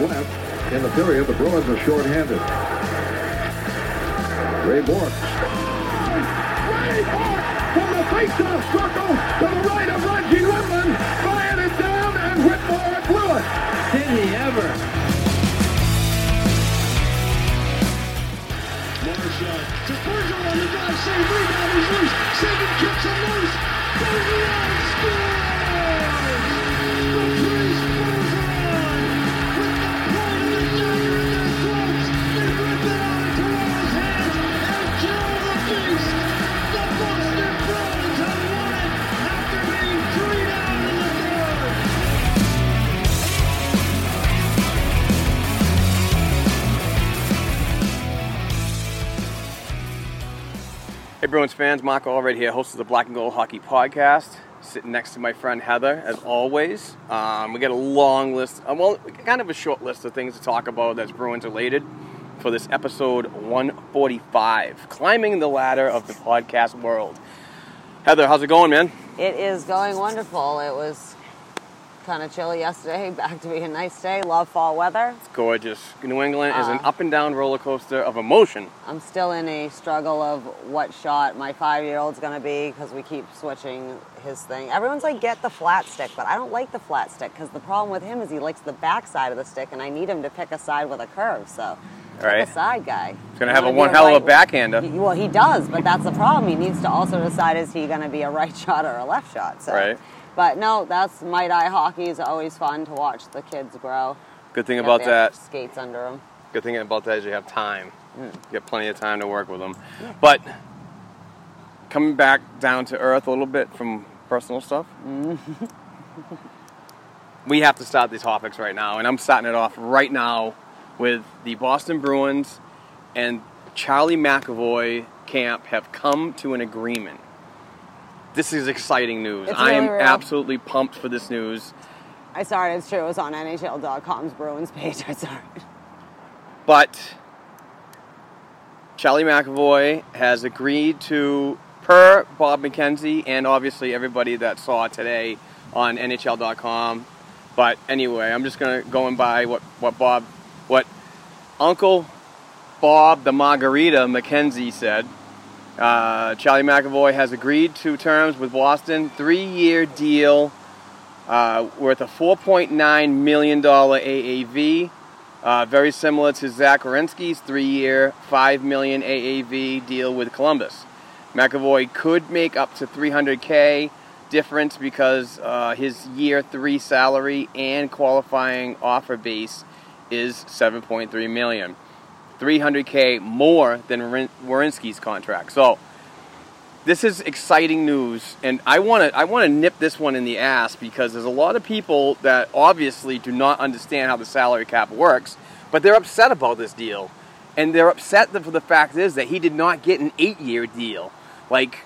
Left in the period. The Bruins are shorthanded. Ray Bourque. Ray Bourque from the faceoff circle to the right of Reggie Whitman. Fired it down and Whitmore blew it. Did he ever? Marshall to Bergeron on the drive, save, rebound, he's loose. Sagan kicks him loose. Bergeron scores! Patrice Bergeron Bruins fans, Mark Allred here, host of the Black and Gold Hockey Podcast. Sitting next to my friend Heather, as always. Um, we got a long list, uh, well, kind of a short list of things to talk about that's Bruins related for this episode 145, climbing the ladder of the podcast world. Heather, how's it going, man? It is going wonderful. It was kind of chilly yesterday, back to be a nice day. Love fall weather. It's gorgeous. New England is an Uh. up and down roller coaster of emotion. I'm still in a struggle of what shot my five year old's going to be because we keep switching his thing. Everyone's like, get the flat stick, but I don't like the flat stick because the problem with him is he likes the back side of the stick and I need him to pick a side with a curve. So, Right. a side guy. He's gonna have a one hell of a backhander. He- Well, he does, but that's the problem. He needs to also decide is he going to be a right shot or a left shot. So. Right. But no, that's Might Eye hockey is always fun to watch the kids grow. Good thing about that skates under them. Good thing about that is you have time. Mm. You get plenty of time to work with them. But coming back down to earth a little bit from personal stuff, we have to start these topics right now, and I'm starting it off right now with the Boston Bruins and Charlie McAvoy camp have come to an agreement. This is exciting news. It's I am real. absolutely pumped for this news. I saw it. It's true. It was on NHL.com's Bruins page. I saw it. But Charlie McAvoy has agreed to, per Bob McKenzie, and obviously everybody that saw today on NHL.com. But anyway, I'm just gonna going by what what Bob, what Uncle Bob the Margarita McKenzie said. Uh, Charlie McAvoy has agreed to terms with Boston, three-year deal uh, worth a 4.9 million dollar AAV. Uh, very similar to Zach three-year, five million AAV deal with Columbus. McAvoy could make up to 300k difference because uh, his year three salary and qualifying offer base is 7.3 million. 300k more than Werenski's contract. So this is exciting news, and I want to I want to nip this one in the ass because there's a lot of people that obviously do not understand how the salary cap works, but they're upset about this deal, and they're upset for the fact is that he did not get an eight-year deal, like.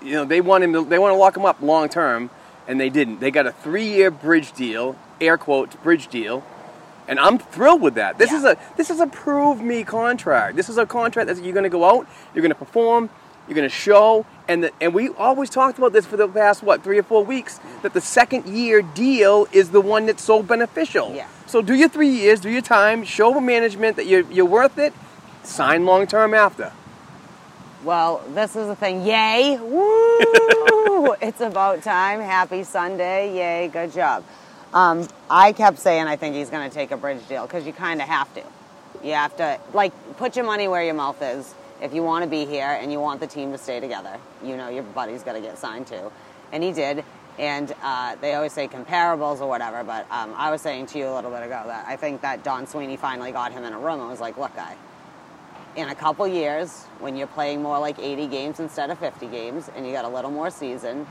You know they want him. To, they want to lock him up long term, and they didn't. They got a three-year bridge deal, air quotes bridge deal, and I'm thrilled with that. This is a this is a prove me contract. This is a contract that you're going to go out, you're going to perform, you're going to show, and the, and we always talked about this for the past what three or four weeks that the second year deal is the one that's so beneficial. Yeah. So do your three years, do your time, show the management that you're you're worth it, sign long term after. Well, this is the thing. Yay! Woo! it's about time. Happy Sunday. Yay! Good job. Um, I kept saying I think he's going to take a bridge deal because you kind of have to. You have to like put your money where your mouth is. If you want to be here and you want the team to stay together, you know your buddy's got to get signed too, and he did. And uh, they always say comparables or whatever, but um, I was saying to you a little bit ago that I think that Don Sweeney finally got him in a room and was like, "Look, guy, in a couple years, when you're playing more like 80 games instead of 50 games, and you got a little more season,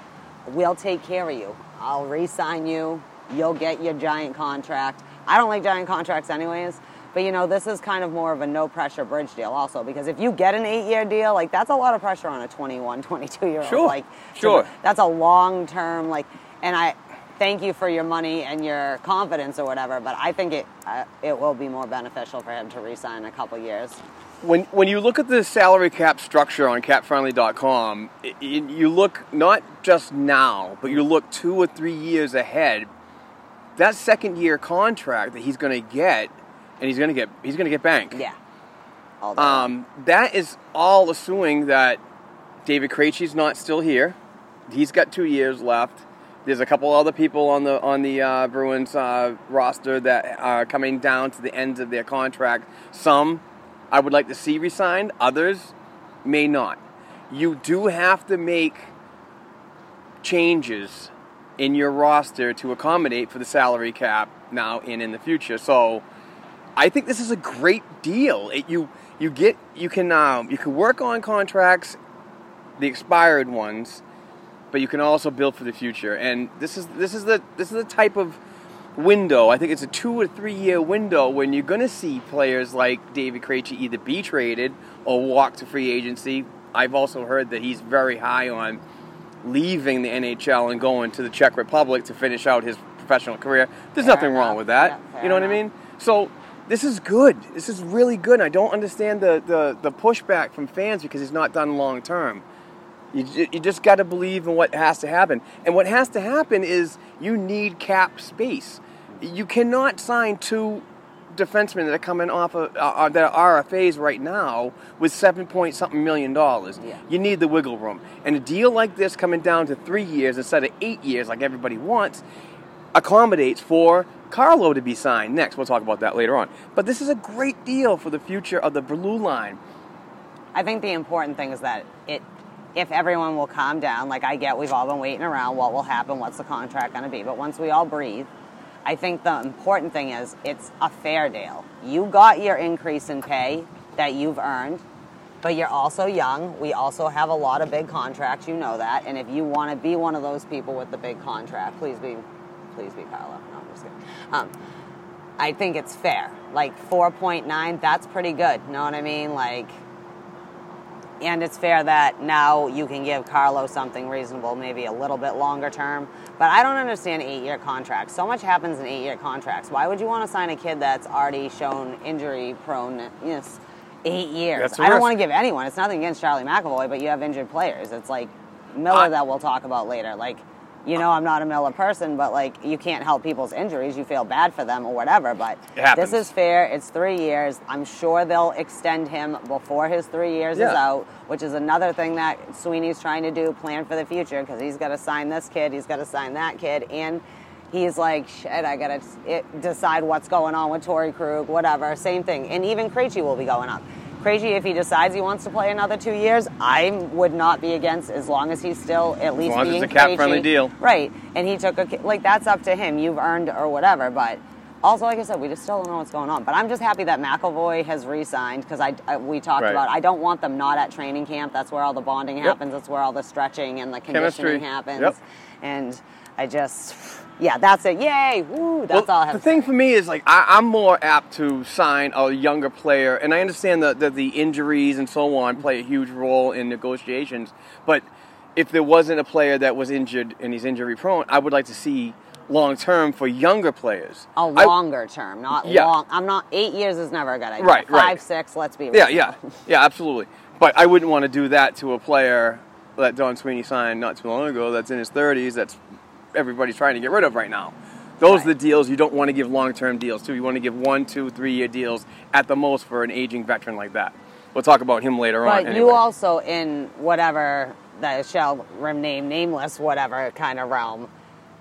we'll take care of you. I'll re-sign you. You'll get your giant contract. I don't like giant contracts anyways, but you know, this is kind of more of a no pressure bridge deal also because if you get an 8-year deal, like that's a lot of pressure on a 21, 22 year old. Sure, Like sure. that's a long term like and I thank you for your money and your confidence or whatever, but I think it uh, it will be more beneficial for him to re-sign in a couple years. when when you look at the salary cap structure on capfriendly.com, i- i- you look not just now, but you look two or three years ahead. That second year contract that he's going to get, and he's going to get he's going to get bank. Yeah. All long. Um, that is all assuming that David Krejci's not still here. He's got two years left. There's a couple other people on the on the uh, Bruins uh, roster that are coming down to the end of their contract. Some I would like to see resigned. Others may not. You do have to make changes in your roster to accommodate for the salary cap now and in the future. So I think this is a great deal. It, you you get you can um, you can work on contracts, the expired ones, but you can also build for the future. And this is this is the this is the type of window. I think it's a two or three year window when you're going to see players like David Krejci either be traded or walk to free agency. I've also heard that he's very high on leaving the NHL and going to the Czech Republic to finish out his professional career. There's Fair nothing wrong with that. Yeah, you know what I mean? So this is good. This is really good. And I don't understand the, the, the pushback from fans because he's not done long term. You, you just got to believe in what has to happen. And what has to happen is you need cap space. You cannot sign two defensemen that are coming off of uh, uh, that are RFAs right now with seven point something million dollars. Yeah. You need the wiggle room. And a deal like this coming down to three years instead of eight years like everybody wants accommodates for Carlo to be signed next. We'll talk about that later on. But this is a great deal for the future of the blue line. I think the important thing is that it, if everyone will calm down, like I get, we've all been waiting around. What will happen? What's the contract going to be? But once we all breathe, I think the important thing is it's a fair deal. You got your increase in pay that you've earned, but you're also young. We also have a lot of big contracts. You know that. And if you want to be one of those people with the big contract, please be, please be Carlo. No, I'm just kidding. Um, I think it's fair. Like 4.9, that's pretty good. Know what I mean? Like, and it's fair that now you can give Carlo something reasonable, maybe a little bit longer term. But I don't understand eight year contracts. So much happens in eight year contracts. Why would you want to sign a kid that's already shown injury proneness? Eight years. I don't want to give anyone. It's nothing against Charlie McAvoy, but you have injured players. It's like Miller I- that we'll talk about later. Like, you know, I'm not a Miller person, but like, you can't help people's injuries. You feel bad for them or whatever. But this is fair. It's three years. I'm sure they'll extend him before his three years Yeah. is out, which is another thing that Sweeney's trying to do, plan for the future, because he's got to sign this kid, he's got to sign that kid, and he's like, shit, I got to decide what's going on with Torey Krug, whatever. Same thing. And even Krejci will be going up. Krejci, if he decides he wants to play another two years, I would not be against as long as he's still at least long as it's being a cap-friendly deal. Right. And he took a, like, that's up to him. You've earned or whatever, but Also, like I said, we just still don't know what's going on. But I'm just happy that McAvoy has re-signed because I, I- we talked Right. about. I don't want them not at training camp. That's where all the bonding happens. That's where all the stretching and the conditioning Chemistry. happens. Yep. And I just, yeah, that's it. Yay! Woo! That's Well, all I have. The thing for me is like I, I'm more apt to sign a younger player, and I understand that the, the injuries and so on play a huge role in negotiations. But if there wasn't a player that was injured and he's injury prone, I would like to see long term for younger players. A longer term, not Yeah. long. I'm not. Eight years is never a good idea. Right, Five, right. six. Let's be. Yeah, reasonable. yeah, yeah, absolutely. But I wouldn't want to do that to a player that Don Sweeney signed not too long ago. That's in his 30s. That's everybody's trying to get rid of right now. Those are the deals you don't want to give long-term deals to. You want to give one, two, three-year deals at the most for an aging veteran like that. We'll talk about him later on. But anyway. you also, in whatever the shall remain nameless, whatever kind of realm,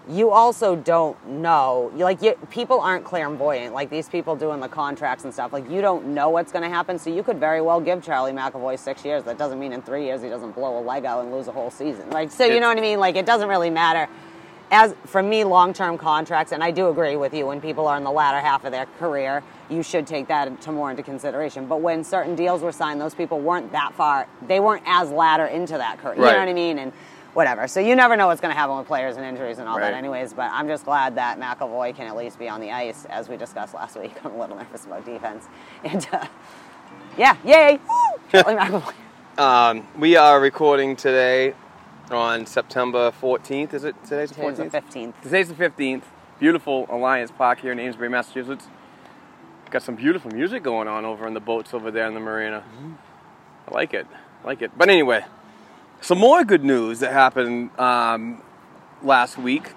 you also don't know. Like you, people aren't clairvoyant, like these people doing the contracts and stuff. Like you don't know what's going to happen, so you could very well give Charlie McAvoy six years. That doesn't mean in three years he doesn't blow a leg out and lose a whole season. Like so, you know what I mean? Like it doesn't really matter. As for me, long-term contracts, and I do agree with you. When people are in the latter half of their career, you should take that into more into consideration. But when certain deals were signed, those people weren't that far. They weren't as ladder into that career. You know what I mean? And whatever. So you never know what's going to happen with players and injuries and all Right. that, anyways. But I'm just glad that McAvoy can at least be on the ice, as we discussed last week. I'm a little nervous about defense, and uh, yeah, yay! Charlie McAvoy. Um, we are recording today on September 14th. Is it today's the Today's the 14th? 15th. Today's the 15th. Beautiful Alliance Park here in Amesbury, Massachusetts. Got some beautiful music going on over in the boats over there in the marina. I like it. I like it. But anyway, some more good news that happened um, last week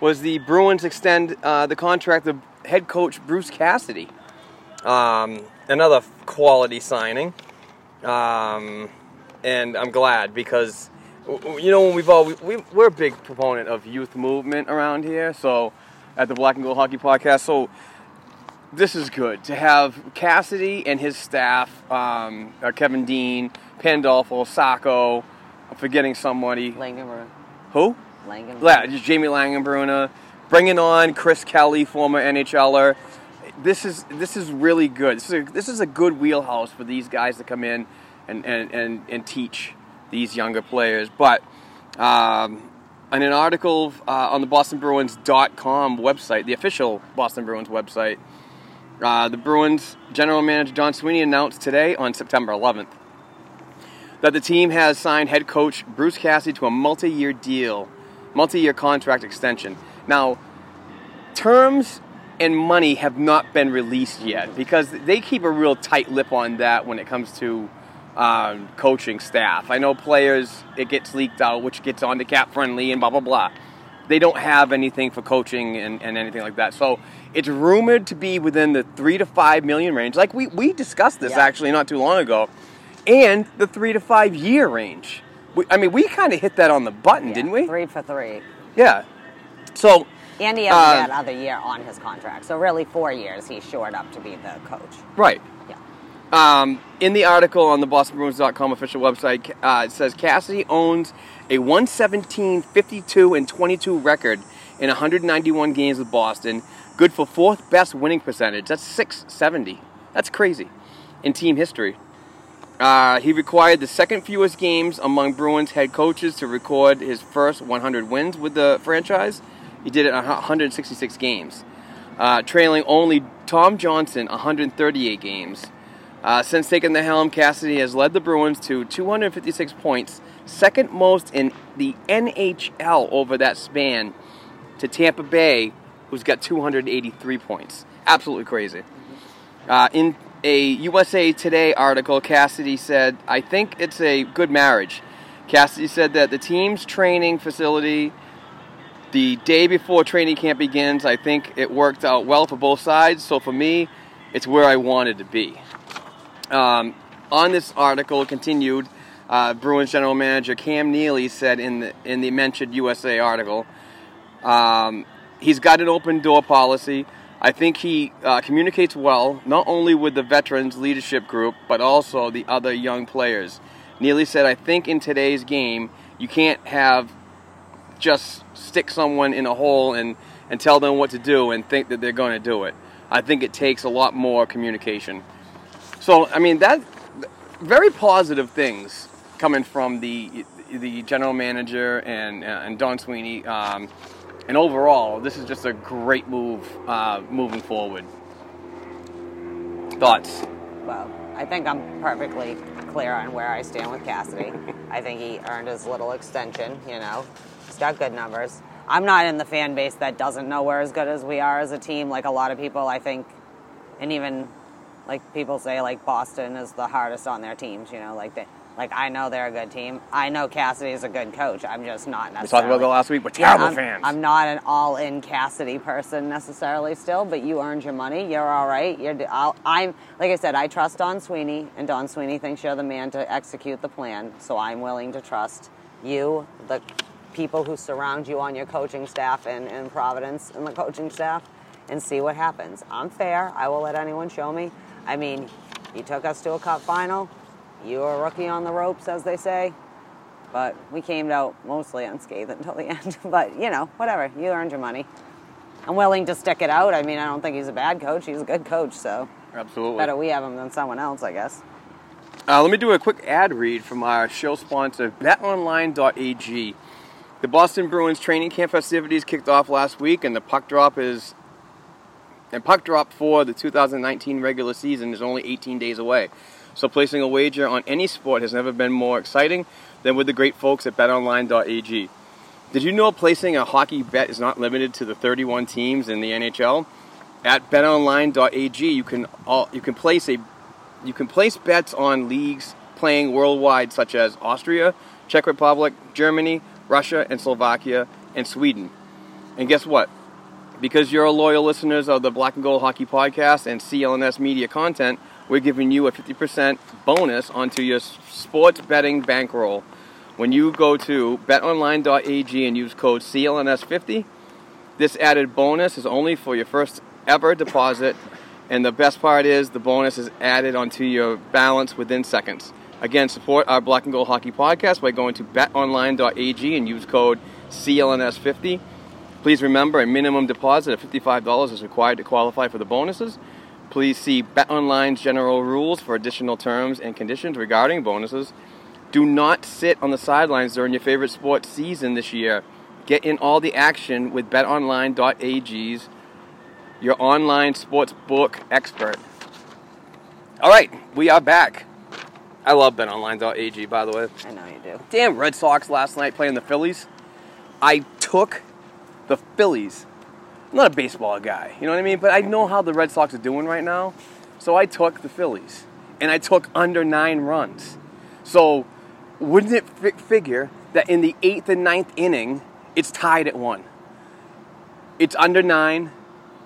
was the Bruins extend uh, the contract of head coach Bruce Cassidy. Um, another quality signing. Um, and I'm glad because you know when we've all we, we're a big proponent of youth movement around here. So at the Black and Gold Hockey Podcast, so this is good to have Cassidy and his staff, um, uh, Kevin Dean, Pandolfo, Sacco. I'm forgetting somebody. Langenbrunner. Who? Langenbrunner. Yeah, just Jamie Langenbrunner, bringing on Chris Kelly, former NHLer. This is this is really good. This is a, this is a good wheelhouse for these guys to come in and and, and, and teach these younger players. But um, in an article uh, on the BostonBruins.com website, the official Boston Bruins website, uh, the Bruins general manager Don Sweeney announced today on September 11th that the team has signed head coach Bruce Cassidy to a multi-year deal, multi-year contract extension. Now, terms and money have not been released yet because they keep a real tight lip on that when it comes to um, coaching staff. I know players it gets leaked out, which gets onto cap friendly and blah blah blah. They don't have anything for coaching and, and anything like that. So it's rumored to be within the three to five million range. Like we, we discussed this Yeah. actually not too long ago. And the three to five year range. We, I mean, we kind of hit that on the button, Yeah, didn't we? Three for three. Yeah. So And he has Uh, that other year on his contract. So really, four years he's shored up to be the coach. right. Um, in the article on the BostonBruins.com official website, uh, it says Cassidy owns a 117, 52, and 22 record in 191 games with Boston. Good for fourth best winning percentage. That's 670. That's crazy in team history. Uh, he required the second fewest games among Bruins head coaches to record his first 100 wins with the franchise. He did it in 166 games, uh, trailing only Tom Johnson 138 games. Uh, since taking the helm, Cassidy has led the Bruins to 256 points, second most in the NHL over that span, to Tampa Bay, who's got 283 points. Absolutely crazy. Uh, in a USA Today article, Cassidy said, I think it's a good marriage. Cassidy said that the team's training facility, the day before training camp begins, I think it worked out well for both sides. So for me, it's where I wanted to be. Um, on this article, continued, uh, Bruins general manager Cam Neely said in the in the mentioned USA article, um, he's got an open door policy. I think he uh, communicates well, not only with the veterans leadership group, but also the other young players. Neely said, I think in today's game, you can't have just stick someone in a hole and, and tell them what to do and think that they're going to do it. I think it takes a lot more communication. So, I mean, that very positive things coming from the the general manager and and Don Sweeney. Um, and overall, this is just a great move uh, moving forward. Thoughts? Well, I think I'm perfectly clear on where I stand with Cassidy. I think he earned his little extension, you know. He's got good numbers. I'm not in the fan base that doesn't know we're as good as we are as a team, like a lot of people, I think, and even like people say, like Boston is the hardest on their teams, you know, like they. Like I know they're a good team. I know Cassidy is a good coach. I'm just not necessarily. We talked about that last week. We're Yeah, terrible I'm, fans. I'm not an all-in Cassidy person necessarily still, but you earned your money. You're all right. You're. I'll, I'm like I said. I trust Don Sweeney, and Don Sweeney thinks you're the man to execute the plan. So I'm willing to trust you, the people who surround you on your coaching staff and in Providence and the coaching staff, and see what happens. I'm fair. I will let anyone show me. I mean, you took us to a cup final. You were a rookie on the ropes, as they say but we came out mostly unscathed until the end. But you know, whatever. You earned your money. I'm willing to stick it out. I mean, I don't think he's a bad coach. He's a good coach, so Absolutely. better we have him than someone else, I guess. Uh, let me do a quick ad read from our show sponsor, BetOnline.ag. The Boston Bruins training camp festivities kicked off last week, and the puck drop is and puck drop for the 2019 regular season is only 18 days away. So placing a wager on any sport has never been more exciting than with the great folks at BetOnline.ag. Did you know placing a hockey bet is not limited to the 31 teams in the NHL? At BetOnline.ag, you can all, you can place a you can place bets on leagues playing worldwide, such as Austria, Czech Republic, Germany, Russia, and Slovakia, and Sweden. And guess what? Because you're a loyal listeners of the Black and Gold Hockey Podcast and CLNS Media content, we're giving you a 50% bonus onto your sports betting bankroll. When you go to betonline.ag and use code CLNS50, this added bonus is only for your first ever deposit, and the best part is the bonus is added onto your balance within seconds. Again, support our Black and Gold Hockey Podcast by going to betonline.ag and use code CLNS50. Please remember a minimum deposit of $55 is required to qualify for the bonuses. Please see BetOnline's general rules for additional terms and conditions regarding bonuses. Do not sit on the sidelines during your favorite sports season this year. Get in all the action with betonline.ag's your online sports book expert. All right, we are back. I love betonline.ag by the way. I know you do. Damn Red Sox last night playing the Phillies. I took the Phillies. I'm not a baseball guy, you know what I mean? But I know how the Red Sox are doing right now. So I took the Phillies. And I took under nine runs. So wouldn't it fi- figure that in the eighth and ninth inning, it's tied at one? It's under nine.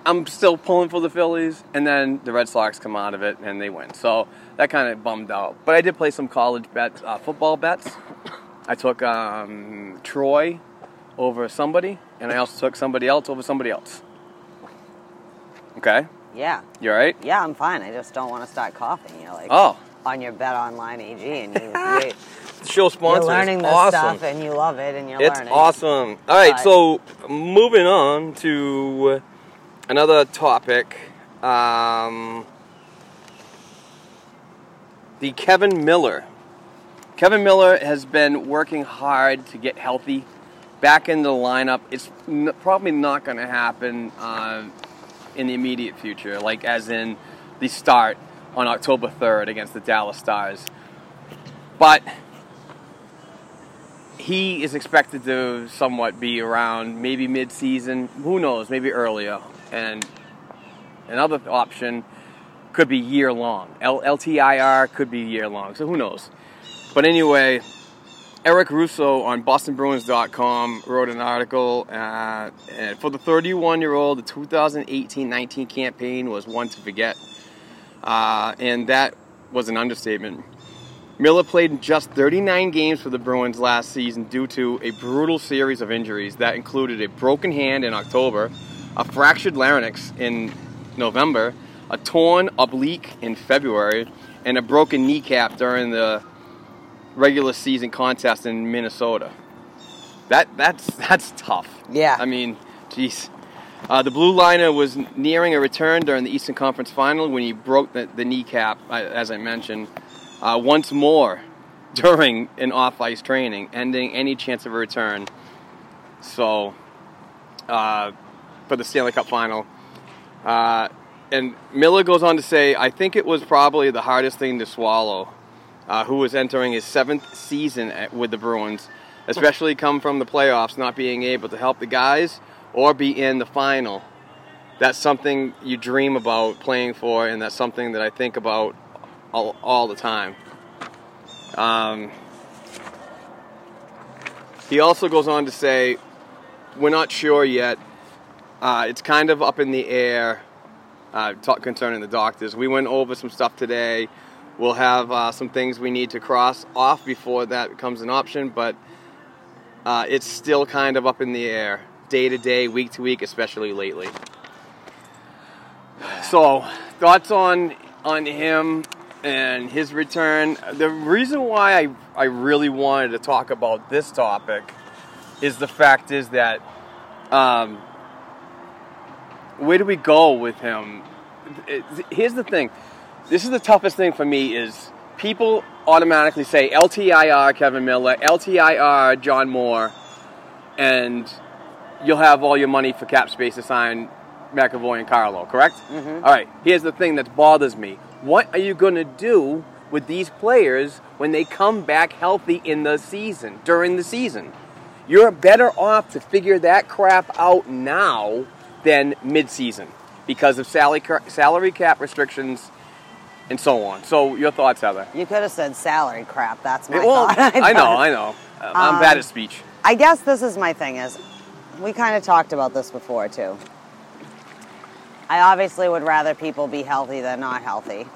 I'm still pulling for the Phillies, and then the Red Sox come out of it and they win. So that kind of bummed out. But I did play some college bets, uh, football bets. I took um, Troy over somebody, and I also took somebody else over somebody else. Okay, Yeah. you all right? Yeah, I'm fine. I just don't want to start coughing. You're like Oh, on your Bet Online AG, and you, you, the show sponsor you're learning is this awesome. stuff, and you love it, and you're It's learning. awesome. All right, But- so moving on to another topic. Um, the Kevan Miller. Kevan Miller has been working hard to get healthy, back in the lineup. It's n- probably not going to happen uh, in the immediate future, like as in the start on October 3rd against the Dallas Stars. But he is expected to somewhat be around maybe mid-season. Who knows? Maybe earlier. And another option could be year long. L- LTIR could be year long. So who knows? But anyway, Eric Russo on BostonBruins.com wrote an article. Uh, for the 31-year-old, the 2018-19 campaign was one to forget, uh, and that was an understatement. Miller played just 39 games for the Bruins last season due to a brutal series of injuries that included a broken hand in October, a fractured larynx in November, a torn oblique in February, and a broken kneecap during the regular season contest in Minnesota. That that's that's tough. Yeah. I mean, jeez. Uh, the blue liner was nearing a return during the Eastern Conference Final when he broke the, the kneecap, uh, as I mentioned, uh, once more during an off-ice training, ending any chance of a return. So, uh, for the Stanley Cup Final. Uh, and Miller goes on to say, I think it was probably the hardest thing to swallow, uh, who was entering his seventh season at, with the Bruins, especially come from the playoffs, not being able to help the guys or be in the final. That's something you dream about playing for, and that's something that I think about all, all the time. Um, he also goes on to say, We're not sure yet. Uh, it's kind of up in the air uh, talk, concerning the doctors. We went over some stuff today. We'll have uh, some things we need to cross off before that becomes an option, but uh, it's still kind of up in the air, day to day, week to week, especially lately. So, thoughts on on him and his return. The reason why I, I really wanted to talk about this topic is the fact is that um, where do we go with him? Here's the thing. This is the toughest thing for me is people automatically say LTIR Kevan Miller, LTIR John Moore, and you'll have all your money for cap space to sign McAvoy and Carlo, correct? Mm-hmm. All right, here's the thing that bothers me. What are you going to do with these players when they come back healthy in the season, during the season? You're better off to figure that crap out now than mid-season because of salary cap restrictions and so on. So your thoughts, Heather? You could have said salary crap. That's my well, thought. I know, I know. I'm bad um, at speech. I guess this is my thing is we kind of talked about this before too. I obviously would rather people be healthy than not healthy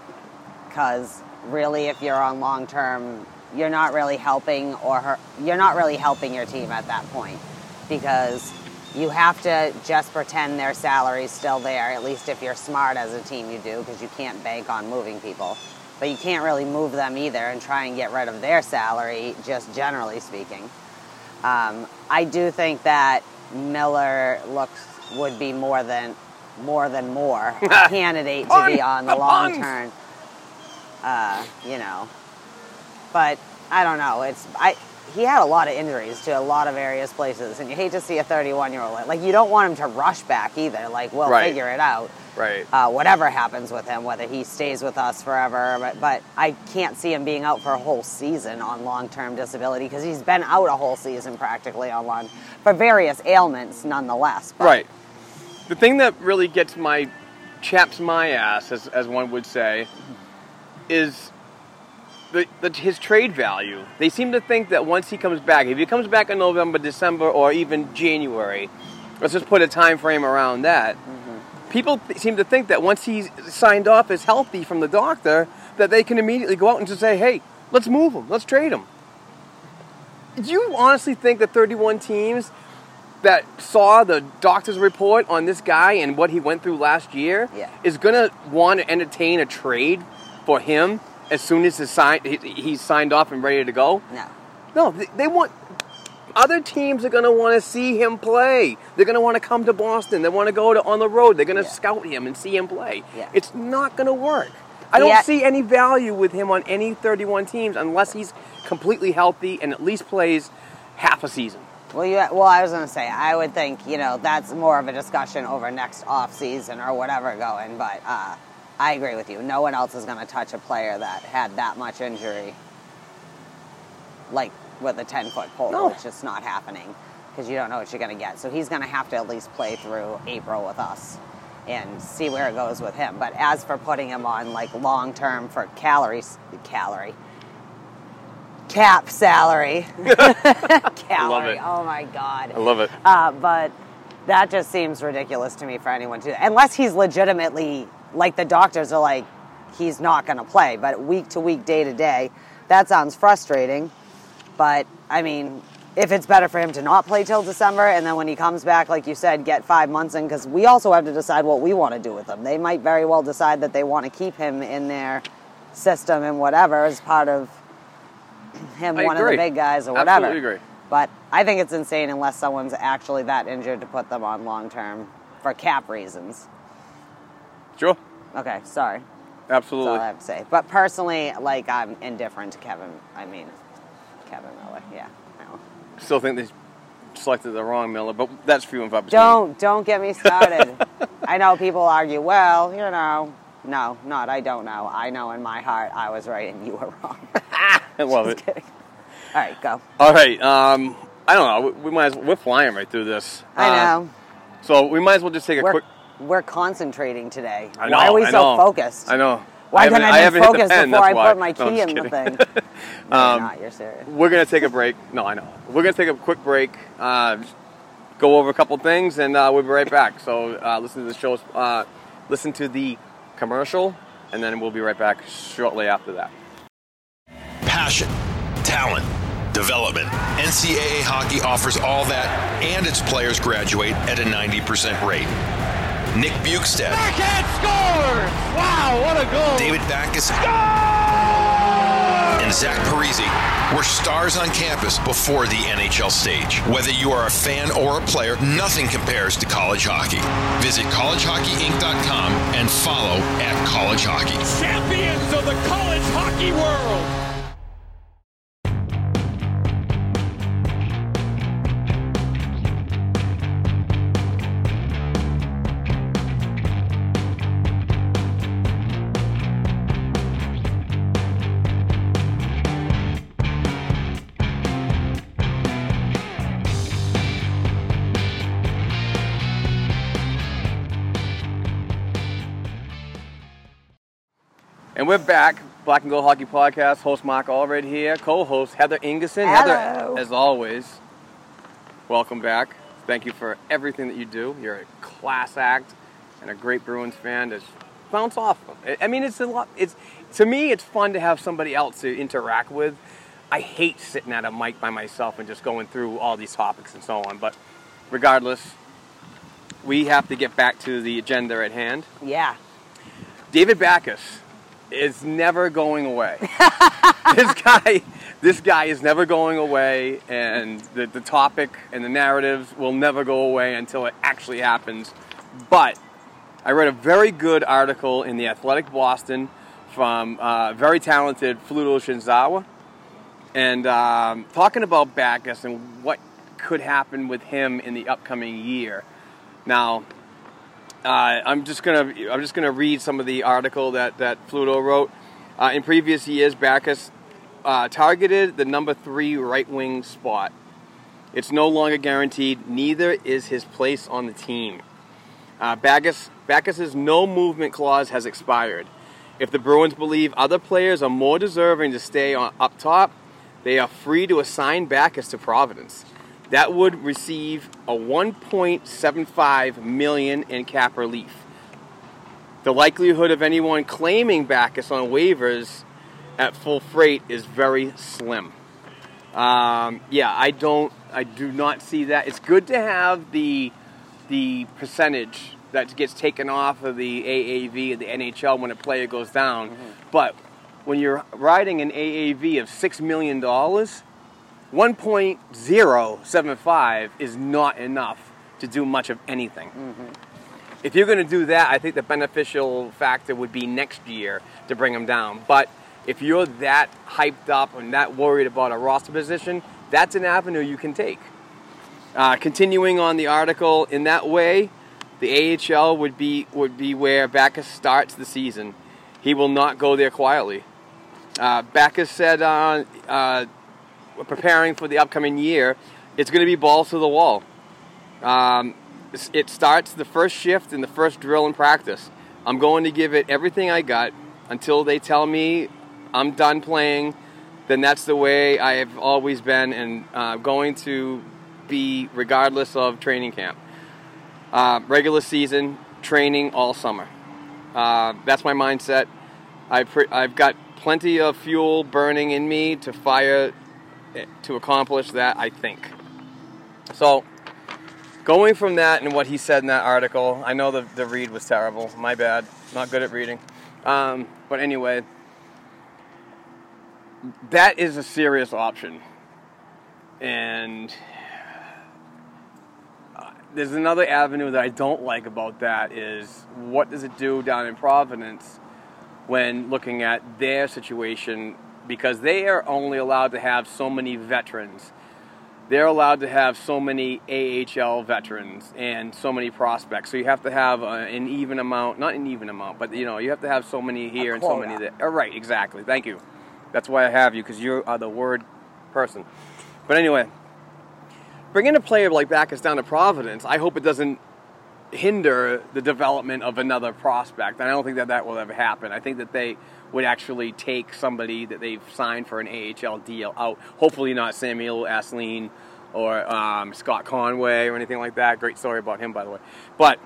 cuz really if you're on long term you're not really helping or her, you're not really helping your team at that point because you have to just pretend their salary's still there at least if you're smart as a team you do because you can't bank on moving people but you can't really move them either and try and get rid of their salary just generally speaking um, I do think that Miller looks would be more than more than more a candidate to be on the long term. Uh, you know, but I don't know. It's I. He had a lot of injuries to a lot of various places, and you hate to see a 31 year old like you don't want him to rush back either. Like we'll Right. figure it out Right. uh, whatever happens with him, whether he stays with us forever. But, but I can't see him being out for a whole season on long term disability because he's been out a whole season practically on long for various ailments, nonetheless. But Right. The thing that really gets my chaps my ass, as, as one would say, is the, the, his trade value. They seem to think that once he comes back, if he comes back in November, December, or even January, let's just put a time frame around that. Mm-hmm. People th- seem to think that once he's signed off as healthy from the doctor, that they can immediately go out and just say, "Hey, let's move him, let's trade him." Do you honestly think that 31 teams that saw the doctor's report on this guy and what he went through last year Yeah. is going to want to entertain a trade for him as soon as he's signed, he- he's signed off and ready to go? no. No, they, they want. Other teams are going to want to see him play. They're going to want to come to Boston. They want to go to on the road. They're going to Yeah. scout him and see him play. Yeah. It's not going to work. I don't Yeah. see any value with him on any 31 teams unless he's completely healthy and at least plays half a season. Well, you, well, I was going to say, I would think, you know, that's more of a discussion over next off season or whatever going, but uh, I agree with you. No one else is going to touch a player that had that much injury, like with a 10 foot pole. No. It's just not happening because you don't know what you're going to get. So he's going to have to at least play through April with us and see where it goes with him. But as for putting him on like long term for calories, calorie, cap salary, calorie. it. Oh my God. I love it. Uh, but that just seems ridiculous to me for anyone to, unless he's legitimately like the doctors are like, he's not going to play. But week to week, day to day, that sounds frustrating. But I mean, if it's better for him to not play till December, and then when he comes back, like you said, get five months in, because we also have to decide what we want to do with him. They might very well decide that they want to keep him in their system and whatever as part of him, I one of the big guys or whatever. Absolutely agree. But I think it's insane unless someone's actually that injured to put them on long term for cap reasons. Sure, Okay, sorry. That's all absolutely. I have to say. But personally, like I'm indifferent to Kevan. I mean, Kevan Miller. Yeah. I. Still think they selected the wrong Miller, but that's few and far between. Don't don't get me started. I know people argue. Well, you know, no, not. I don't know. I know in my heart I was right and you were wrong. I love Just it. kidding. All right, go. All right. Um, I don't know. We, we might. As, well, we're flying right through this. I Uh, know. So we might as well just take a We're quick. We're concentrating today. I know. Why are we I so know. focused? I know. Why haven't- couldn't I, haven't been hit focused pen, before I why. put my key just in the thing? No, Um, you're not. You're serious. We're gonna take a break. No, I know. We're gonna take a quick break. Uh, go over a couple things, and uh, we'll be right back. So uh, listen to the show. Uh, listen to the commercial, and then we'll be right back shortly after that. Passion, talent, development. NCAA hockey offers all that, and its players graduate at a 90% rate. Nick Bjugstad. Backhand scores! Wow, what a goal! David Backes and Zach Parise were stars on campus before the NHL stage. Whether you are a fan or a player, nothing compares to college hockey. Visit collegehockeyinc.com and follow at college hockey. Champions of the college hockey world! We're back. Black and Gold Hockey Podcast. Host Mark Allred here. Co-host Heather Ingerson. Heather, as always, welcome back. Thank you for everything that you do. You're a class act and a great Bruins fan. Just bounce off. I mean, it's a lot. It's to me, it's fun to have somebody else to interact with. I hate sitting at a mic by myself and just going through all these topics and so on. But regardless, we have to get back to the agenda at hand. Yeah. David Backes is never going away. this guy, this guy is never going away, and the, the topic and the narratives will never go away until it actually happens. But I read a very good article in the Athletic Boston from uh, very talented Fluto Shinzawa, and um, talking about Backes and what could happen with him in the upcoming year. Now, uh, I'm just gonna I'm just gonna read some of the article that that Fluto wrote. Uh, in previous years, Backes uh, targeted the number three right wing spot. It's no longer guaranteed. Neither is his place on the team. Uh, Backes Backes's no movement clause has expired. If the Bruins believe other players are more deserving to stay on, up top, they are free to assign Backes to Providence. That would receive a 1.75 million in cap relief. The likelihood of anyone claiming Backes on waivers at full freight is very slim. Um, yeah, I don't, I do not see that. It's good to have the the percentage that gets taken off of the AAV of the NHL when a player goes down, but when you're riding an AAV of six million dollars, 1.075 is not enough to do much of anything. If you're going to do that, I think the beneficial factor would be next year to bring them down. But if you're that hyped up and that worried about a roster position, that's an avenue you can take. Uh, continuing on the article, in that way, the AHL would be would be where Backes starts the season. He will not go there quietly. Uh, Backes said, uh, uh, preparing for the upcoming year, it's going to be balls to the wall. Um, it starts the first shift in the first drill in practice. I'm going to give it everything I got until they tell me I'm done playing. Then that's the way I have always been and uh, going to be regardless of training camp. Uh, regular season, training all summer. Uh, that's my mindset. I I've got plenty of fuel burning in me to fire to accomplish that, I think. So, going from that and what he said in that article, I know the, the read was terrible. My bad. Not good at reading. Um, but anyway, that is a serious option. And uh, there's another avenue that I don't like about that is what does it do down in Providence when looking at their situation because they are only allowed to have so many veterans. They're allowed to have so many AHL veterans and so many prospects. So you have to have a, an even amount, not an even amount, but you know, you have to have so many here and so many there. Oh, right, exactly. Thank you. That's why I have you because you are uh, the word person. But anyway, bringing a player like Backes down to Providence, I hope it doesn't hinder the development of another prospect. And I don't think that that will ever happen. I think that they would actually take somebody that they've signed for an AHL deal out. Hopefully not Samuel Asselin or um, Scott Conway or anything like that. Great story about him, by the way. But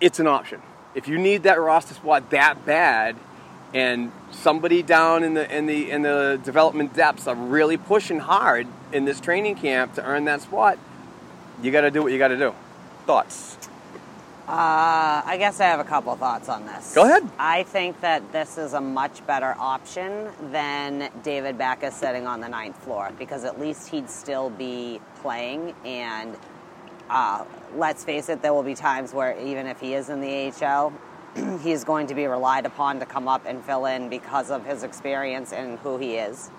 it's an option. If you need that roster spot that bad, and somebody down in the in the in the development depths are really pushing hard in this training camp to earn that spot, you got to do what you got to do. Thoughts? Uh, I guess I have a couple thoughts on this. Go ahead. I think that this is a much better option than David Backes sitting on the ninth floor because at least he'd still be playing. And uh, let's face it, there will be times where even if he is in the AHL, he's going to be relied upon to come up and fill in because of his experience and who he is.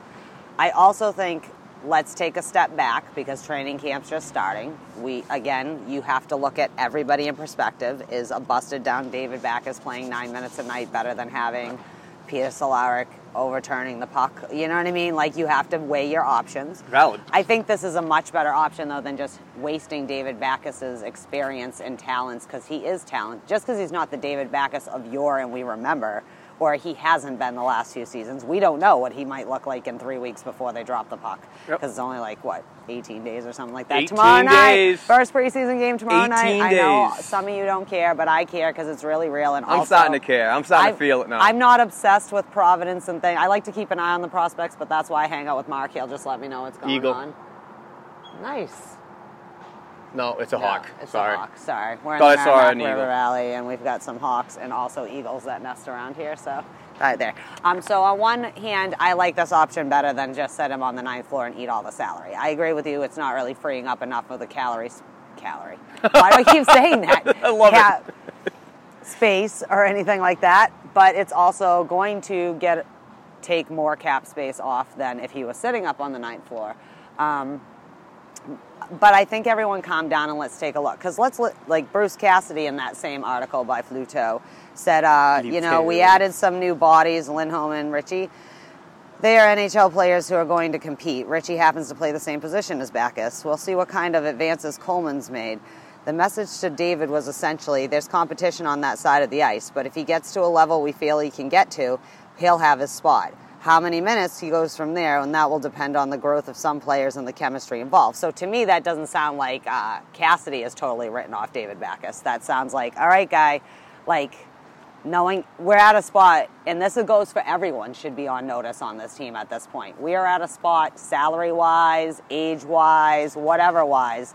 I also think let's take a step back because training camp's just starting. We again, you have to look at everybody in perspective. Is a busted down David Backes playing nine minutes a night better than having Peter Cehlarik overturning the puck? You know what I mean? Like you have to weigh your options. Valid. I think this is a much better option though than just wasting David Backes's experience and talents because he is talent. Just because he's not the David Backes of yore and we remember, or he hasn't been the last few seasons, we don't know what he might look like in three weeks before they drop the puck. Yep. Because it's only like what 18 days or something like that. 18 tomorrow night, first preseason game tomorrow night. 18 I know days. some of you don't care, but I care because it's really real. And I'm also, starting to care. I'm starting to I've- feel it now. I'm not obsessed with Providence and things. I like to keep an eye on the prospects, but that's why I hang out with Mark. He'll just let me know what's going Eagle. on. Nice. No, it's a No, hawk. It's Sorry. a hawk. Sorry. We're in Thought the Merrimack River eagle. Valley, and we've got some hawks and also eagles that nest around here. So, right there. Um, so on one hand, I like this option better than just set him on the ninth floor and eat all the salary. I agree with you. It's not really freeing up enough of the calories. Calorie. Why do I keep saying that? I love it. Space or anything like that, but it's also going to get take more cap space off than if he was sitting up on the ninth floor. Um, but I think everyone calm down and let's take a look. Because let's look, like Bruce Cassidy in that same article by Fluto said, uh, you know, we added some new bodies, Lindholm and Ritchie. They are NHL players who are going to compete. Ritchie happens to play the same position as Backes. We'll see what kind of advances Kuhlman's made. The message to David was essentially there's competition on that side of the ice, but if he gets to a level we feel he can get to, he'll have his spot. How many minutes he goes from there, and that will depend on the growth of some players and the chemistry involved. So to me, that doesn't sound like uh, Cassidy has totally written off David Backes. That sounds like, all right, guy, like knowing we're at a spot, and this goes for everyone, should be on notice on this team at this point. We are at a spot, salary wise, age wise, whatever wise.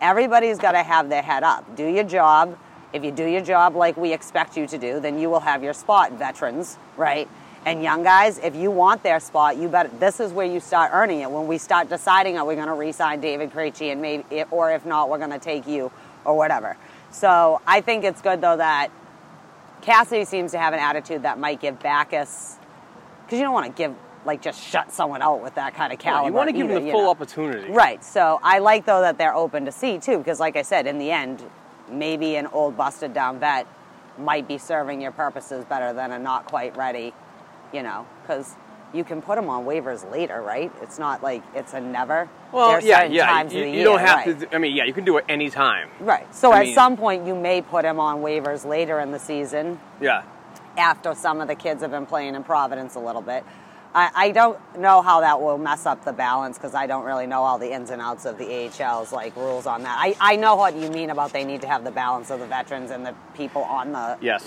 Everybody's got to have their head up. Do your job. If you do your job like we expect you to do, then you will have your spot, veterans, right? And young guys, if you want their spot, you better. This is where you start earning it. When we start deciding, are we going to re-sign David Krejci, and maybe, or if not, we're going to take you, or whatever. So I think it's good though that Cassidy seems to have an attitude that might give Backes, because you don't want to give like just shut someone out with that kind of Yeah, caliber. you want to give either, them the full know. opportunity. Right. So I like though that they're open to see too, because like I said, in the end, maybe an old busted down vet might be serving your purposes better than a not quite ready, you know, because you can put them on waivers later, right? It's not like it's a never. Well, There's yeah, yeah. Times You, of the you year, don't have right. to. I mean, yeah, you can do it any time. Right. So I at mean- some point, you may put him on waivers later in the season Yeah. after some of the kids have been playing in Providence a little bit. I, I don't know how that will mess up the balance because I don't really know all the ins and outs of the AHL's like rules on that. I, I know what you mean about they need to have the balance of the veterans and the people on the. Yes.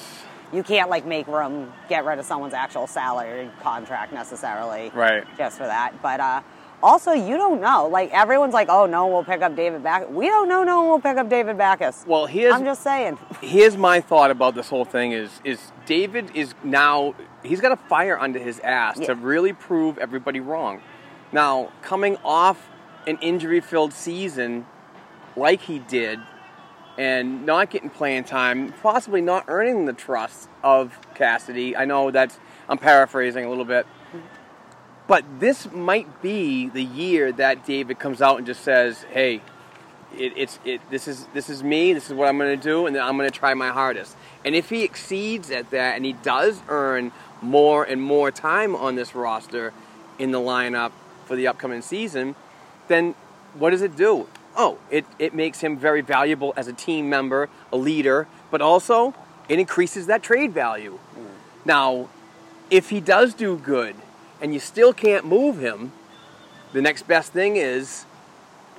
You can't like make room, get rid of someone's actual salary contract necessarily. Right. Just for that, but uh, also you don't know. Like everyone's like, oh no, we'll pick up David Backes. We don't know. No one will pick up David Backes. Well, here's I'm just saying. here's my thought about this whole thing is is David is now he's got a fire under his ass Yeah. to really prove everybody wrong. Now, coming off an injury-filled season, like he did and not getting playing time, possibly not earning the trust of Cassidy. I know that's I'm paraphrasing a little bit. But this might be the year that David comes out and just says, "Hey, it, it's it. This is this is me. This is what I'm going to do, and I'm going to try my hardest." And if he exceeds at that, and he does earn more and more time on this roster in the lineup for the upcoming season, then what does it do? Oh, it, it makes him very valuable as a team member, a leader, but also it increases that trade value. Now, if he does do good and you still can't move him, the next best thing is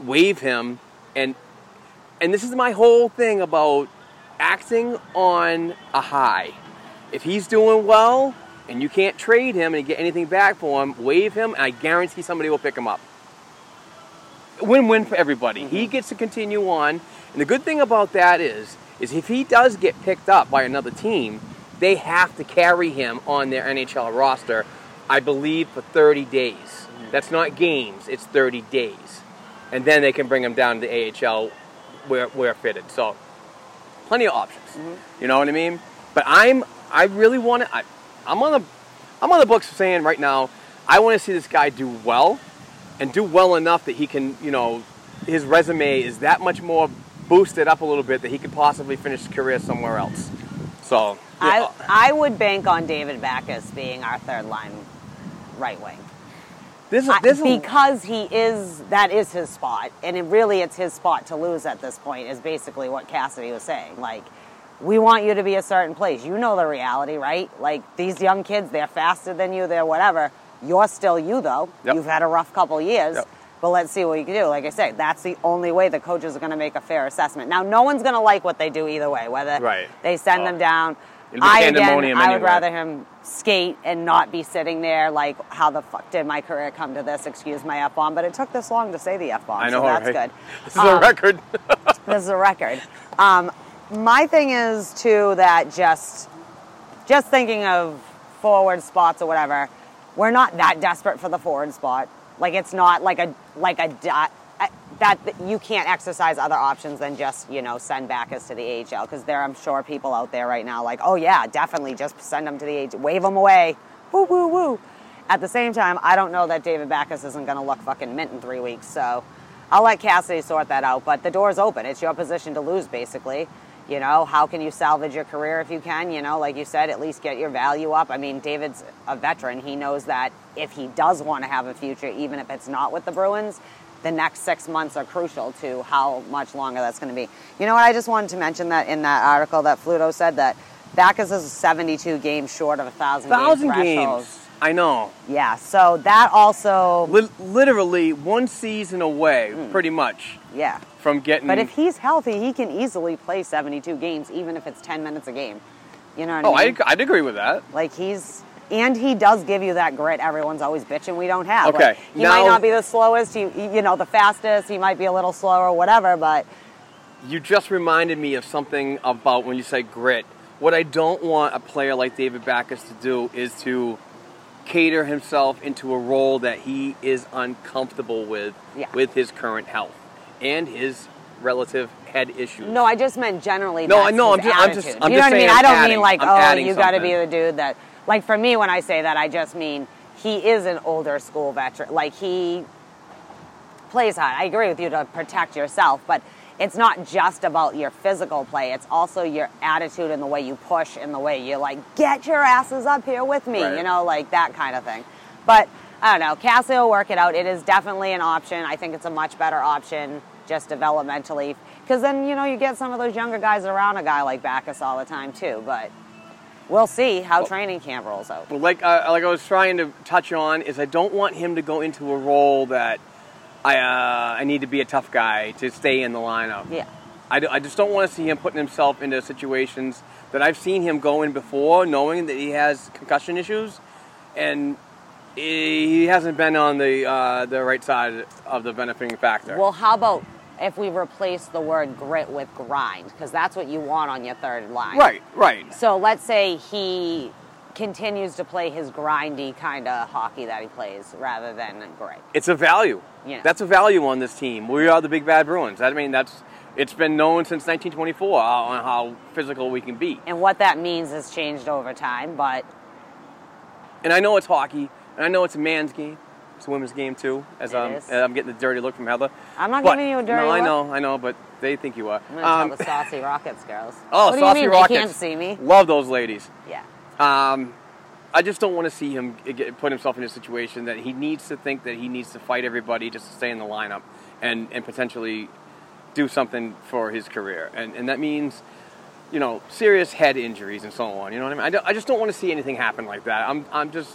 waive him and and this is my whole thing about acting on a high. If he's doing well and you can't trade him and get anything back for him, waive him, and I guarantee somebody will pick him up. Win-win for everybody. He mm-hmm. gets to continue on, and the good thing about that is, is if he does get picked up by another team, they have to carry him on their NHL roster, I believe, for 30 days. Mm-hmm. That's not games; it's 30 days, and then they can bring him down to the AHL where where fitted. So, plenty of options. Mm-hmm. You know what I mean? But I'm I really want to. I, I'm on the I'm on the books saying right now I want to see this guy do well and do well enough that he can you know his resume is that much more boosted up a little bit that he could possibly finish his career somewhere else. So yeah, I I would bank on David Backes being our third line right wing. this is I- this is because he is that is his spot, and it really it's his spot to lose at this point. Is basically what Cassidy was saying. Like, we want you to be a certain place. You know the reality, right? Like these young kids, they're faster than you. They're whatever. You're still you though. Yep. You've had a rough couple years. Yep. But let's see what you can do. Like I say, that's the only way the coaches are going to make a fair assessment. Now, no one's going to like what they do either way. Whether Right. they send Oh. them down. It'll be I again, pandemonium I would rather him skate and not be sitting there like, how the fuck did my career come to this? Excuse my f bomb, but it took this long to say the f bomb, I know so that's right? good. This is a Um, record. This is a record. Um, my thing is too that just just thinking of forward spots or whatever, we're not that desperate for the forward spot. Like it's not like a like a dot uh, that you can't exercise other options than just you know send Backes to the AHL because there I'm sure people out there right now like oh yeah definitely just send them to the AHL wave them away woo woo woo. At the same time, I don't know that David Backes isn't going to look fucking mint in three weeks, so I'll let Cassidy sort that out. But the door's open. It's your position to lose, basically. You know, how can you salvage your career if you can? You know, like you said, at least get your value up. I mean, David's a veteran. He knows that if he does want to have a future, even if it's not with the Bruins, the next six months are crucial to how much longer that's going to be. You know what? I just wanted to mention that in that article that Fluto said that Backes is 72 games short of a thousand, Thousand game games. I know. Yeah, so that also, Li- literally one season away, hmm. pretty much, yeah. from getting. But if he's healthy, he can easily play 72 games, even if it's 10 minutes a game. You know what oh, I mean? I, I'd agree with that. like he's, and he does give you that grit everyone's always bitching we don't have. Okay, Like, he now- might not be the slowest, he, he- you know, the fastest. He might be a little slower, whatever. But You just reminded me of something about when you say grit. What I don't want a player like David Backes to do is to cater himself into a role that he is uncomfortable with Yeah. with his current health and his relative had issues. no, I just meant generally. No, I know, I'm ju- I'm just- I'm you know just what I mean? saying I don't I'm mean like, I'm oh, you got to be the dude that. Like for me, when I say that, I just mean he is an older school veteran. Like he plays hard. I agree with you to protect yourself, but it's not just about your physical play. It's also your attitude and the way you push and the way you like get your asses up here with me. Right. You know, like that kind of thing. But I don't know. Cassie will work it out. It is definitely an option. I think it's a much better option just developmentally because then you know you get some of those younger guys around a guy like Backes all the time too. But we'll see how training camp rolls out. Well, like uh, like I was trying to touch on is I don't want him to go into a role that I uh, I need to be a tough guy to stay in the lineup. Yeah. I, d- I just don't want to see him putting himself into situations that I've seen him go in before, knowing that he has concussion issues, and he hasn't been on the uh, the right side of the benefiting factor. Well, how about if we replace the word grit with grind? Because that's what you want on your third line. right, right. So let's say he continues to play his grindy kind of hockey that he plays rather than grit. It's a value. Yeah. That's a value on this team. We are the big bad Bruins. I mean, that's it's been known since 1924 uh, on how physical we can be. And what that means has changed over time, but And I know it's hockey, and I know it's a man's game. It's a women's game too. As I'm, as I'm getting the dirty look from Heather. I'm not But- giving you a dirty No, I know, I know, but they think you are. I'm gonna Um, tell the saucy Rockets girls. oh, what do saucy you mean Rockets. they can't see me? Love those ladies. Yeah. Um, I just don't want to see him get, put himself in a situation that he needs to think that he needs to fight everybody just to stay in the lineup and, and potentially do something for his career. And, and that means, you know, serious head injuries and so on. You know what I mean? I, don't- I just don't want to see anything happen like that. I'm, I'm just,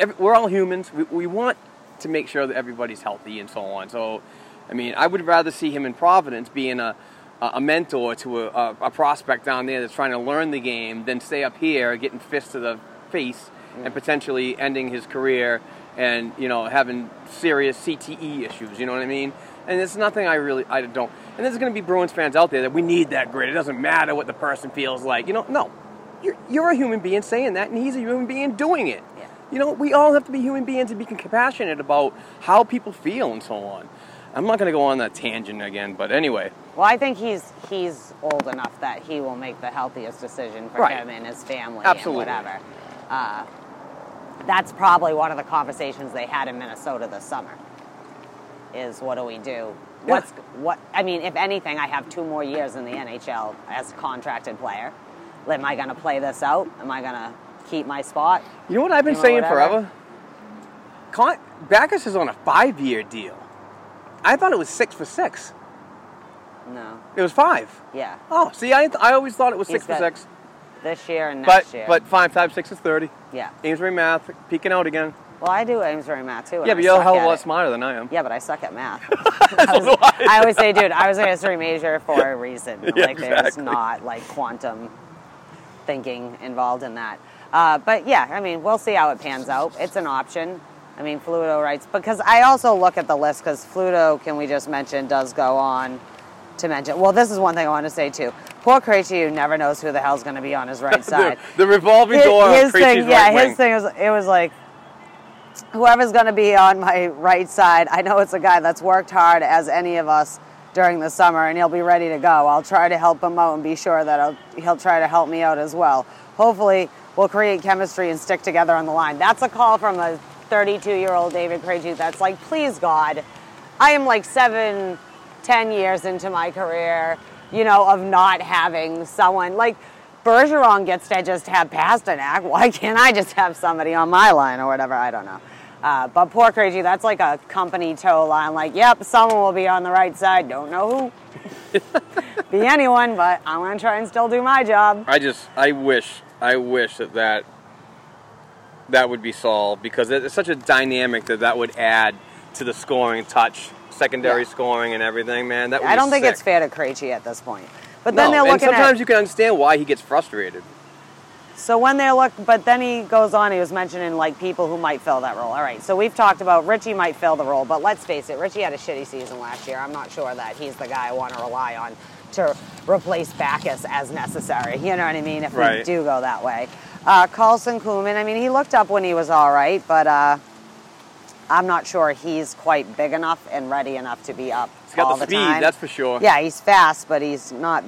every, we're all humans. We, we want to make sure that everybody's healthy and so on. So, I mean, I would rather see him in Providence being a, a mentor to a, a, prospect down there that's trying to learn the game than stay up here getting fists to the face and mm. potentially ending his career and, you know, having serious CTE issues. You know what I mean? And it's nothing I really, I don't. And there's going to be Bruins fans out there that we need that grit. It doesn't matter what the person feels like. You know, no. You're, you're a human being saying that, and he's a human being doing it. You know, we all have to be human beings and be compassionate about how people feel and so on. I'm not going to go on that tangent again, but anyway. Well, I think he's he's old enough that he will make the healthiest decision for Right. him and his family Absolutely. and whatever. Uh, that's probably one of the conversations they had in Minnesota this summer. Is what do we do? What's what? I mean, if anything, I have two more years in the NHL as a contracted player. Am I going to play this out? Am I going to keep my spot? You know what I've been You know, saying whatever. forever? Backes is on a five year deal. I thought it was six for six. No. It was five. Yeah. Oh, see, I, I always thought it was He's six for six. This year and But next year. but five times six is 30. yeah. Amesbury math, peeking out again. Well, I do Amesbury math too. Yeah, I but you're a hell of a lot it. smarter than I am. Yeah, but I suck at math. I, was- I always say, dude, I was a history major for a reason. Yeah, like, there's not like quantum thinking involved in that. Uh, but yeah, I mean, we'll see how it pans out. It's an option. I mean, Fluto writes because I also look at the list because Fluto, can we just mention, does go on to mention. Well, this is one thing I want to say too. Poor Krejci never knows who the hell's going to be on his right side. the revolving door his of thing, yeah, right wing. his thing was it was like whoever's going to be on my right side. I know it's a guy that's worked hard as any of us during the summer, and he'll be ready to go. I'll try to help him out and be sure that I'll, he'll try to help me out as well. Hopefully, we'll create chemistry and stick together on the line. That's a call from a 32 year old David Krejci that's like, please God, I am like seven, ten years into my career, you know, of not having someone like Bergeron gets to just have Pastrnak. Why can't I just have somebody on my line or whatever? I don't know. Uh, but poor Krejci, that's like a company tow line. Like, yep, someone will be on the right side. Don't know who. be anyone, but I'm gonna try and still do my job. I just, I wish, I wish that that that would be solved because it's such a dynamic that that would add to the scoring touch, secondary Yeah. scoring, and everything. Man, that would I don't think sick. it's fair to Krejci at this point. But No, then they're and looking sometimes at you can understand why he gets frustrated. So when they look, but then he goes on, he was mentioning like people who might fill that role. All right, so we've talked about Ritchie might fill the role, but let's face it, Ritchie had a shitty season last year. I'm not sure that he's the guy I want to rely on to replace Backes as necessary. You know what I mean? If we do go that way. Uh, Karson Kuhlman, I mean, he looked up when he was all right, but uh, I'm not sure he's quite big enough and ready enough to be up He's got the the speed, time. that's for sure. Yeah, he's fast, but he's not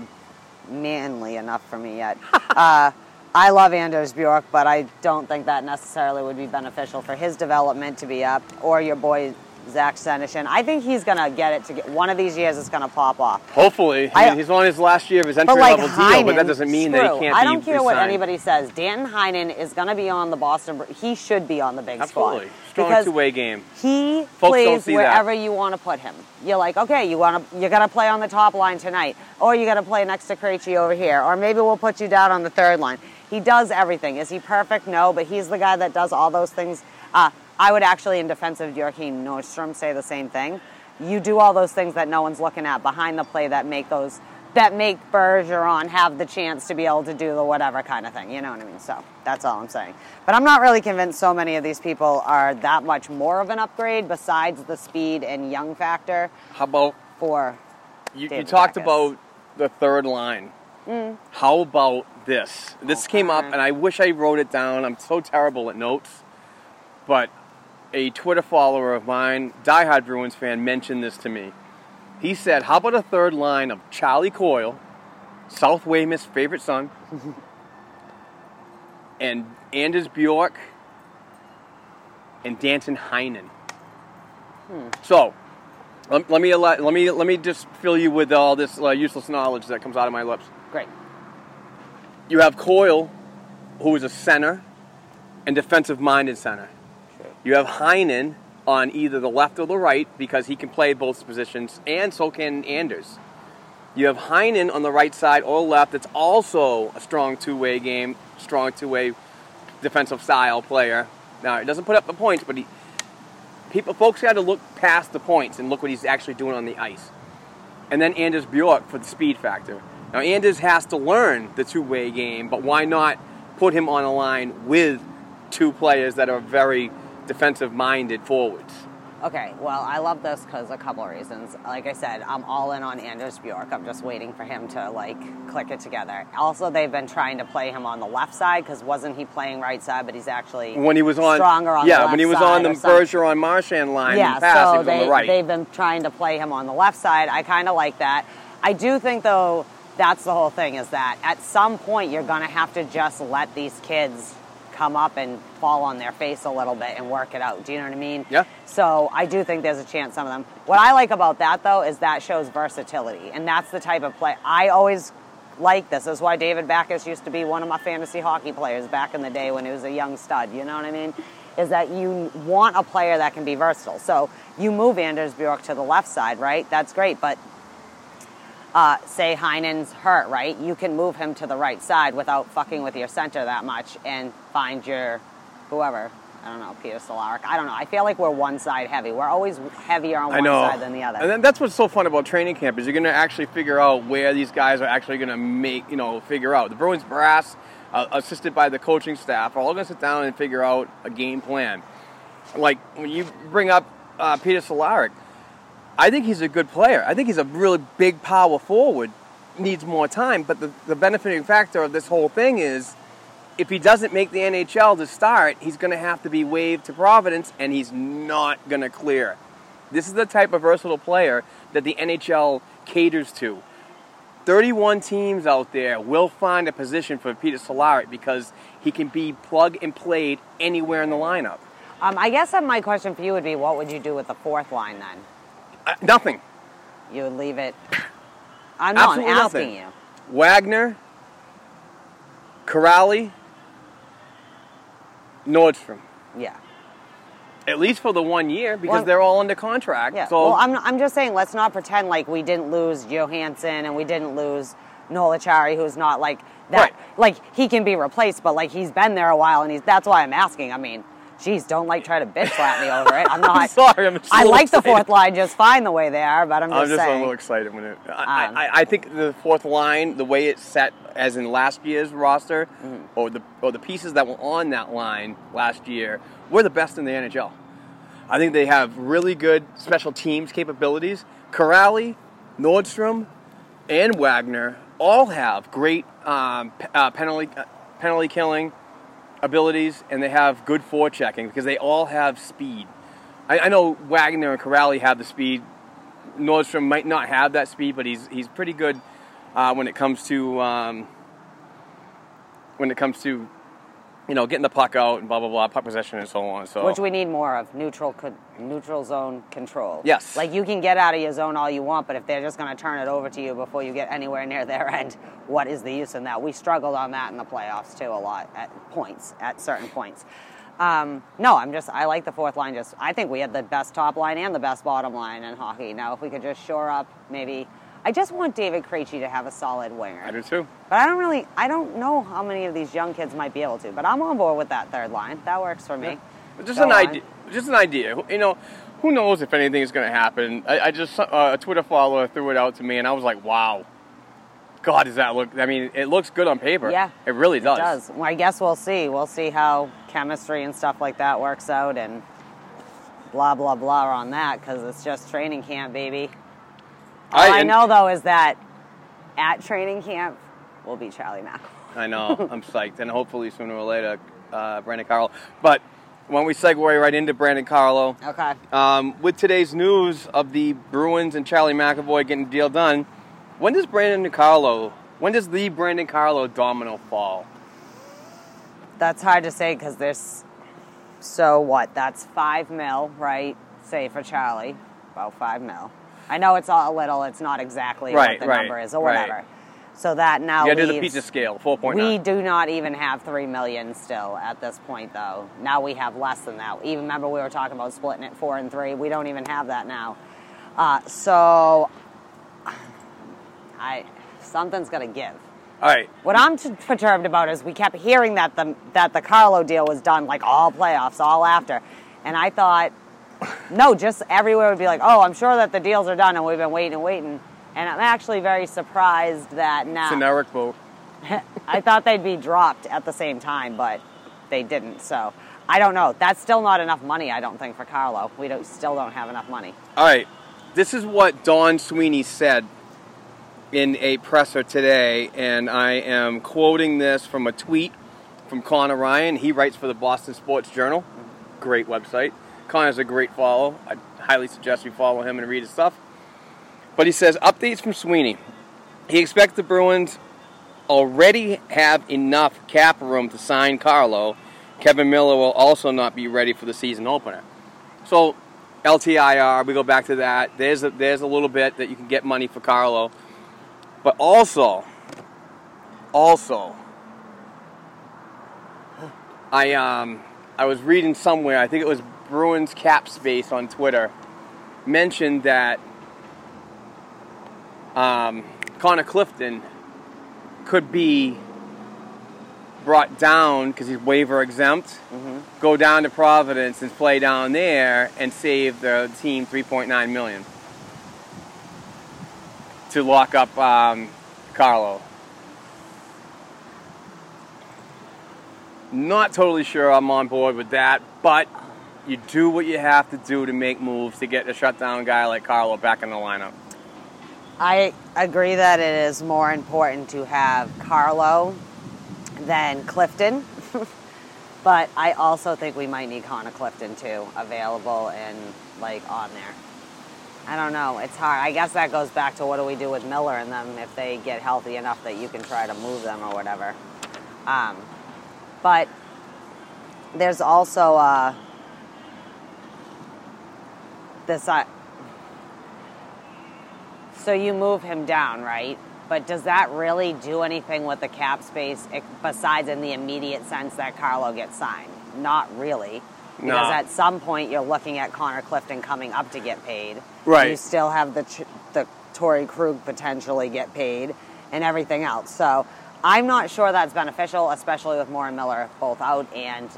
manly enough for me yet. uh, I love Anders Bjork, but I don't think that necessarily would be beneficial for his development to be up, or your boy Zach Senyshyn. I think he's gonna get it to get one of these years. It's gonna pop off. Hopefully, I, I- mean, he's on his last year of his entry like level deal, but that doesn't mean that he can't I don't care what anybody says. Danton Heinen is going to be on the Boston. He should be on the big Absolutely, squad strong because two-way game. He Folks don't plays see that. wherever you want to put him. You're like, okay, you want to, you're going to play on the top line tonight, or you got to play next to Krejci over here, or maybe we'll put you down on the third line. He does everything. Is he perfect? No, but he's the guy that does all those things. Uh, I would actually, in defense of Joakim Nordstrom, say the same thing. You do all those things that no one's looking at behind the play that make those that make Bergeron have the chance to be able to do the whatever kind of thing. You know what I mean? So that's all I'm saying. But I'm not really convinced so many of these people are that much more of an upgrade besides the speed and young factor How about for you, you talked about the third line mm. How about this? This oh, came up, and I wish I wrote it down. I'm so terrible at notes. But a Twitter follower of mine, diehard Bruins fan, mentioned this to me. He said, How about a third line of Charlie Coyle, South Weymouth's favorite son, and Anders Bjork, and Danton Heinen? So, let, let me let, let me let me just fill you with all this uh, useless knowledge that comes out of my lips. Great. You have Coyle, who is a center and defensive-minded center. You have Heinen on either the left or the right because he can play both positions, and so can Anders. You have Heinen on the right side or left. That's also a strong two-way game, strong two-way defensive style player. Now he doesn't put up the points, but he people folks got to look past the points and look what he's actually doing on the ice. And then Anders Bjork for the speed factor. Now Anders has to learn the two-way game, but why not put him on a line with two players that are very defensive-minded forwards? Okay, well, I love this because a couple of reasons. Like I said, I'm all in on Anders Bjork. I'm just waiting for him to like click it together. Also, they've been trying to play him on the left side because wasn't he playing right side, but he's actually When he was on stronger on yeah, when he was on the. Bergeron Marchand line yeah, in the past, he so they, the right. they've been trying to play him on the left side. I kind of like that. I do think, though, that's the whole thing is that at some point you're going to have to just let these kids come up and fall on their face a little bit and work it out. Do you know what I mean? Yeah. So I do think there's a chance some of them. What I like about that, though, is that shows versatility. And that's the type of play I always like this. This is why David Backes used to be one of my fantasy hockey players back in the day when he was a young stud. You know what I mean? Is that you want a player that can be versatile. So you move Anders Bjork to the left side, right? That's great. But uh, say Heinen's hurt, right? You can move him to the right side without fucking with your center that much and find your whoever. I don't know, Peter Cehlarik. I don't know. I feel like we're one side heavy. We're always heavier on one side than the other. And then that's what's so fun about training camp is you're going to actually figure out where these guys are actually going to make, you know, figure out. The Bruins brass, uh, assisted by the coaching staff, are all going to sit down and figure out a game plan. Like when you bring up uh, Peter Cehlarik, I think he's a good player. I think he's a really big power forward. Needs more time, but the, the benefiting factor of this whole thing is if he doesn't make the NHL to start, he's going to have to be waived to Providence, and he's not going to clear. This is the type of versatile player that the NHL caters to. 31 teams out there will find a position for Peter Cehlarik because he can be plug and played anywhere in the lineup. um, I guess my question for you would be, what would you do with the fourth line then? Uh, nothing. You would leave it. I'm not asking nothing. you. Wagner, Kuraly, Nordstrom. Yeah. At least for the one year because Well- they're all under contract. Yeah. So well, I'm, I'm just saying, let's not pretend like we didn't lose Johansson and we didn't lose Noel Acciari, who's not like that. Right. Like he can be replaced, but like he's been there a while, and he's. That's why I'm asking. I mean, geez, don't like try to bitch slap me over it. I'm not. sorry, I'm just I like the fourth line just fine the way they are, but I'm just, I'm just a little excited when it. I, Um, I, I think the fourth line, the way it's set, as in last year's roster, Mm-hmm. or the or the pieces that were on that line last year, were the best in the NHL. I think they have really good special teams capabilities. Kuraly, Nordstrom, and Wagner all have great um, p- uh, penalty uh, penalty killing abilities, and they have good forechecking because they all have speed. I, I know Wagner and Kuraly have the speed. Nordstrom might not have that speed, but he's he's pretty good uh, when it comes to um, when it comes to you know getting the puck out and blah blah blah, puck possession and so on. So Which we need more of neutral co- neutral zone control. Yes. Like you can get out of your zone all you want, but if they're just going to turn it over to you before you get anywhere near their end, what is the use in that? We struggled on that in the playoffs too a lot at points, at certain points. Um, no, I'm just I like the fourth line. Just I think we had the best top line and the best bottom line in hockey. Now if we could just shore up, maybe. I just want David Krejci to have a solid winger. I do too. But I don't really, I don't know how many of these young kids might be able to. But I'm on board with that third line. That works for me. Just Go an on. idea. Just an idea. You know, who knows if anything is going to happen? I, I just uh, a Twitter follower threw it out to me, and I was like, "Wow, God, does that look? I mean, it looks good on paper. Yeah, it really does. It does. Well, I guess we'll see. We'll see how chemistry and stuff like that works out, and blah blah blah on that because it's just training camp, baby. All I, and- know though is that at training camp, will be Charlie Mack. I know. I'm psyched, and hopefully sooner or later, uh, Brandon Carlo. But when we segue right into Brandon Carlo? Okay. Um, with today's news of the Bruins and Charlie McAvoy getting the deal done, when does Brandon Carlo? When does the Brandon Carlo domino fall? That's hard to say because there's so what? That's five mil, right? Say for Charlie, about five mil. I know it's all a little. It's not exactly Right, what the right, number is or right. whatever. So that now You gotta do the pizza scale, four point We do not even have three million still at this point, though. Now we have less than that. Even remember we were talking about splitting it four and three. We don't even have that now. Uh, so, I something's gonna give. All right. What I'm t- perturbed about is we kept hearing that the that the Carlo deal was done like all playoffs, all after, and I thought, no, just everywhere would be like, oh, I'm sure that the deals are done, and we've been waiting and waiting. And I'm actually very surprised that now. It's an Eric boat. I thought they'd be dropped at the same time, but they didn't. So I don't know. That's still not enough money, I don't think, for Carlo. We don't, still don't have enough money. All right. This is what Don Sweeney said in a presser today, and I am quoting this from a tweet from Conor Ryan. He writes for the Boston Sports Journal. Great website. Conor's a great follow. I highly suggest you follow him and read his stuff. But he says updates from Sweeney. He expects the Bruins already have enough cap room to sign Carlo. Kevan Miller will also not be ready for the season opener. So LTIR, we go back to that. There's a, there's a little bit that you can get money for Carlo, but also, also, I um I was reading somewhere. I think it was Bruins Cap Space on Twitter mentioned that um, Connor Clifton could be brought down because he's waiver exempt. Go down to Providence and play down there and save the team 3.9 million to lock up um, Carlo. Not totally sure I'm on board with that, but you do what you have to do to make moves to get a shutdown guy like Carlo back in the lineup. I agree that it is more important to have Carlo than Clifton. but I also think we might need Connor Clifton too, available and like on there. I don't know. It's hard. I guess that goes back to what do we do with Miller and them if they get healthy enough that you can try to move them or whatever. Um, but there's also uh, this. Uh, so you move him down, right? But does that really do anything with the cap space eh, besides in the immediate sense that Carlo gets signed? Not really. Because No. at some point you're looking at Connor Clifton coming up to get paid. Right. You still have the the Torey Krug potentially get paid and everything else. So I'm not sure that's beneficial, especially with Moore and Miller both out and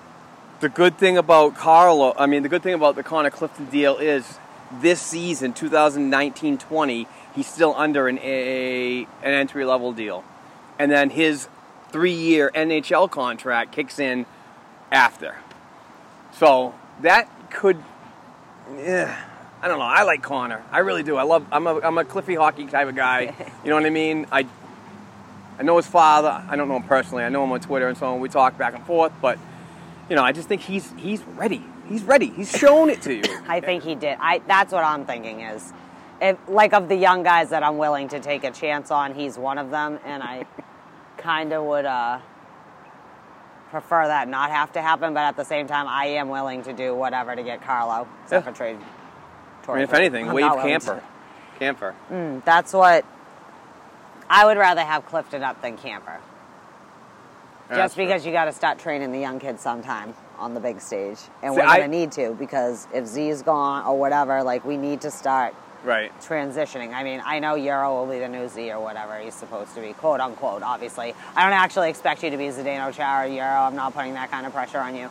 The good thing about Carlo, I mean, the good thing about the Connor Clifton deal is this season, 2019-20, he's still under an a an entry level deal, and then his three-year NHL contract kicks in after. So that could, yeah, I don't know. I like Connor. I really do. I love. I'm a I'm a Cliffy hockey type of guy. You know what I mean? I I know his father. I don't know him personally. I know him on Twitter and so on. We talk back and forth, but you know, I just think he's he's ready. He's ready. He's shown it to you. I think he did. I that's what I'm thinking is, if like of the young guys that I'm willing to take a chance on, he's one of them, and I kind of would uh, prefer that not have to happen. But at the same time, I am willing to do whatever to get Carlo, except Yeah. for trade. I mean, if anything, I'm wave willing to- Kampfer. Kampfer. Mm, that's what I would rather have Clifton up than Kampfer. That's Just true. because you got to start training the young kids sometime on the big stage, and See, we're gonna need to because if Z's gone or whatever, like we need to start Right. transitioning. I mean, I know Urho will be the new Z or whatever he's supposed to be, quote unquote. Obviously, I don't actually expect you to be Zdeno Chara Urho. I'm not putting that kind of pressure on you,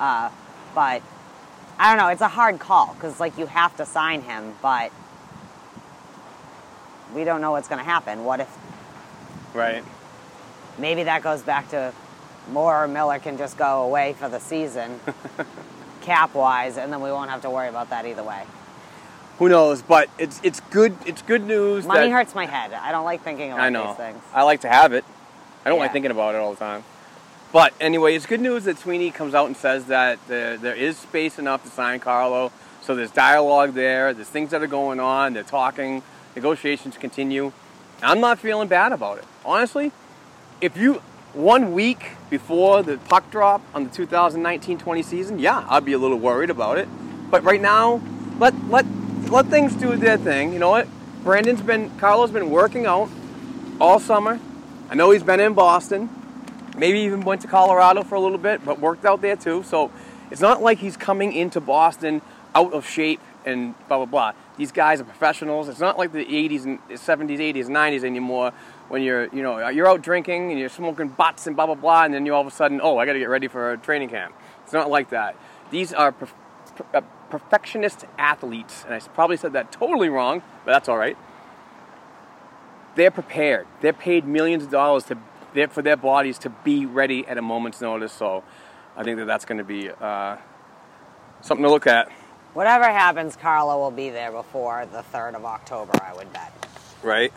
uh, but I don't know. It's a hard call because like you have to sign him, but we don't know what's to happen. What if Right. maybe that goes back to Moore or Miller can just go away for the season, cap wise, and then we won't have to worry about that either way. Who knows? But it's it's good. It's good news. Money that, hurts my head. I don't like thinking about I know. these things. I like to have it. I don't like thinking about it all the time. But anyway, it's good news that Sweeney comes out and says that there, there is space enough to sign Carlo. So there's dialogue there. There's things that are going on. They're talking. Negotiations continue. I'm not feeling bad about it. Honestly, if you one week before the puck drop on the 2019-20 season, yeah, I'd be a little worried about it. But right now, let let let things do their thing. You know what? Brandon's been Carlo's been working out all summer. I know he's been in Boston. Maybe even went to Colorado for a little bit, but worked out there too. So it's not like he's coming into Boston out of shape and blah blah blah. These guys are professionals. It's not like the 80s and 70s, 80s, 90s anymore when you're you know you're out drinking and you're smoking butts and blah blah blah, and then you all of a sudden oh I got to get ready for a training camp. It's not like that. These are per- uh, perfectionist athletes, and I probably said that totally wrong, but that's all right they're prepared. They're paid millions of dollars to for their bodies to be ready at a moment's notice. So I think that that's going to be uh, something to look at, Whatever happens, Carlo will be there before the 3rd of October, I would bet. right?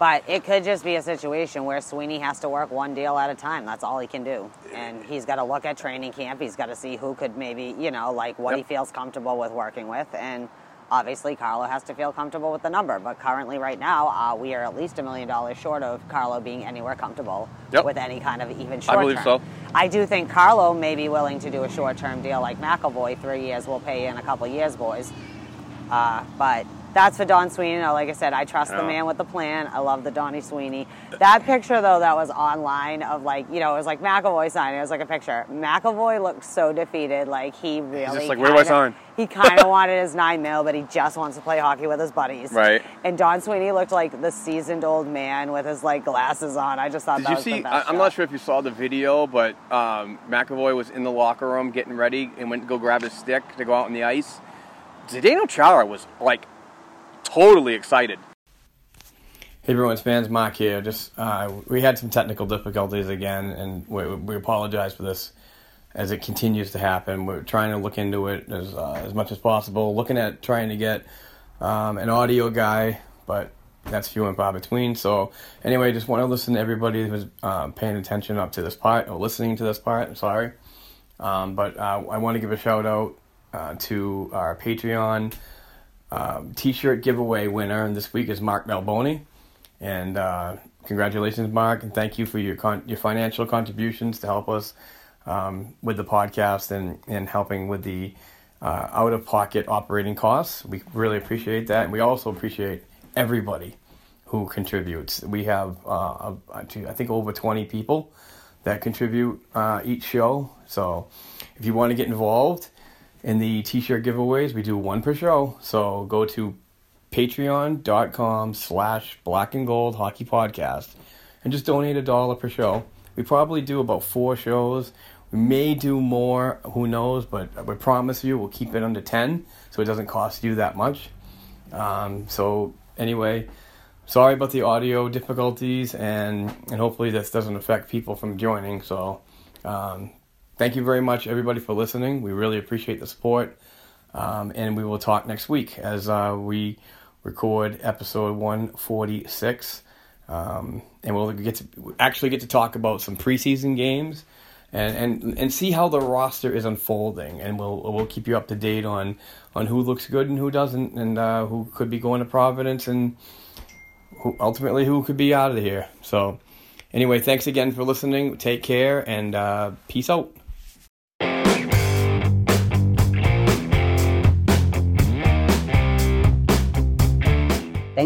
But it could just be a situation where Sweeney has to work one deal at a time. That's all he can do. And he's got to look at training camp. He's got to see who could maybe, you know, like what he feels comfortable with working with. And obviously, Carlo has to feel comfortable with the number. But currently, right now, uh, we are at least a million dollars short of Carlo being anywhere comfortable Yep. with any kind of even short term. I believe so. I do think Carlo may be willing to do a short term deal like McAvoy. Three years, we'll pay you in a couple years, boys. Uh, but that's for Don Sweeney. Now, like I said, I trust the man with the plan. I love the Donnie Sweeney. That picture, though, that was online of like, you know, it was like McAvoy signing. It was like a picture. McAvoy looked so defeated. Like he really. just like, "Where do I sign?" He kind of wanted his nine mil, but he just wants to play hockey with his buddies. Right. And Don Sweeney looked like the seasoned old man with his like glasses on. I just thought Did that you was see? the I, best I'm shot. not sure if you saw the video, but um, McAvoy was in the locker room getting ready and went to go grab his stick to go out on the ice. Zdeno Chara was like totally excited. Hey everyone, it's Fans Mark here. Just uh, we had some technical difficulties again, and we, we apologize for this as it continues to happen. We're trying to look into it as uh, as much as possible. Looking at trying to get um, an audio guy, but that's few and far between. So anyway, just want to listen to everybody who's um, paying attention up to this part or listening to this part. I'm sorry, um, but uh, I want to give a shout out uh, to our Patreon um, T-shirt giveaway winner, and this week is Mark Melboni. And uh, congratulations, Mark, and thank you for your con- your financial contributions to help us um, with the podcast and, and helping with the uh, out of pocket operating costs. We really appreciate that, and we also appreciate everybody who contributes. We have uh, I think over twenty people that contribute uh, each show. So if you want to get involved in the t-shirt giveaways, we do one per show. So go to patreon.com slash black and gold hockey podcast and just donate a dollar per show. We probably do about four shows. We may do more, who knows, but we promise you we'll keep it under 10 so it doesn't cost you that much. Um, so anyway, sorry about the audio difficulties and, and hopefully this doesn't affect people from joining. So um, thank you very much everybody for listening. We really appreciate the support. Um, and we will talk next week as uh, we record episode 146. Um, and we'll get to actually get to talk about some preseason games and, and, and see how the roster is unfolding. And we'll we'll keep you up to date on, on who looks good and who doesn't, and uh, who could be going to Providence, and who, ultimately who could be out of here. So, anyway, thanks again for listening. Take care and uh, peace out.